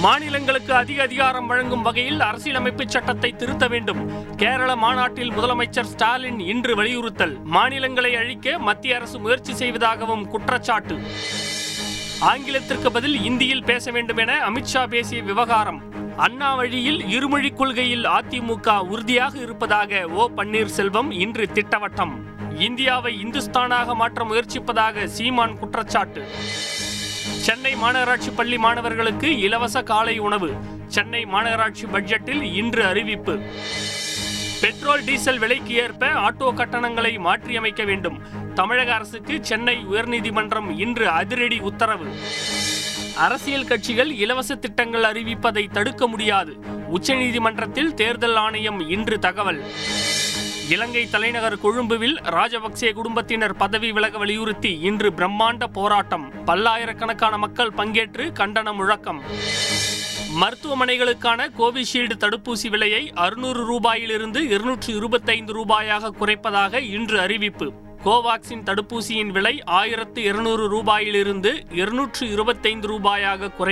மாநிலங்களுக்கு அதிக அதிகாரம் வழங்கும் வகையில் அரசியலமைப்பு சட்டத்தை திருத்த வேண்டும். கேரள மாநாட்டில் முதலமைச்சர் ஸ்டாலின் இன்று வலியுறுத்தல். மாநிலங்களை அழிக்க மத்திய அரசு முயற்சி செய்வதாகவும் குற்றச்சாட்டு. ஆங்கிலத்திற்கு பதில் இந்தியில் பேச வேண்டும் என அமித்ஷா பேசிய விவகாரம். அண்ணா வழியில் இருமொழிக் கொள்கையில் அதிமுக உறுதியாக இருப்பதாக ஓ பன்னீர்செல்வம் இன்று திட்டவட்டம். இந்தியாவை இந்துஸ்தானாக மாற்ற முயற்சிப்பதாக சீமான் குற்றச்சாட்டு. சென்னை மாநகராட்சி பள்ளி மாணவர்களுக்கு இலவச காலை உணவு. சென்னை மாநகராட்சி பட்ஜெட்டில் இன்று அறிவிப்பு. பெட்ரோல் டீசல் விலைக்கு ஏற்ப ஆட்டோ கட்டணங்களை மாற்றியமைக்க வேண்டும். தமிழக அரசுக்கு சென்னை உயர்நீதிமன்றம் இன்று அதிரடி உத்தரவு. அரசியல் கட்சிகள் இலவச திட்டங்கள் அறிவிப்பதை தடுக்க முடியாது. உச்சநீதிமன்றத்தில் தேர்தல் ஆணையம் இன்று தகவல். இலங்கை தலைநகர் கொழும்புவில் ராஜபக்சே குடும்பத்தினர் பதவி விலக வலியுறுத்தி இன்று பிரம்மாண்ட போராட்டம். பல்லாயிரக்கணக்கான மக்கள் பங்கேற்று கண்டன முழக்கம். மருத்துவமனைகளுக்கான கோவிஷீல்டு தடுப்பூசி விலையை அறுநூறு ரூபாயிலிருந்து இருநூற்று இருபத்தைந்து ரூபாயாக குறைப்பதாக இன்று அறிவிப்பு. கோவாக்சின் தடுப்பூசியின் விலை ஆயிரத்து இருநூறு ரூபாயிலிருந்து இருநூற்று இருபத்தைந்து ரூபாயாக குறை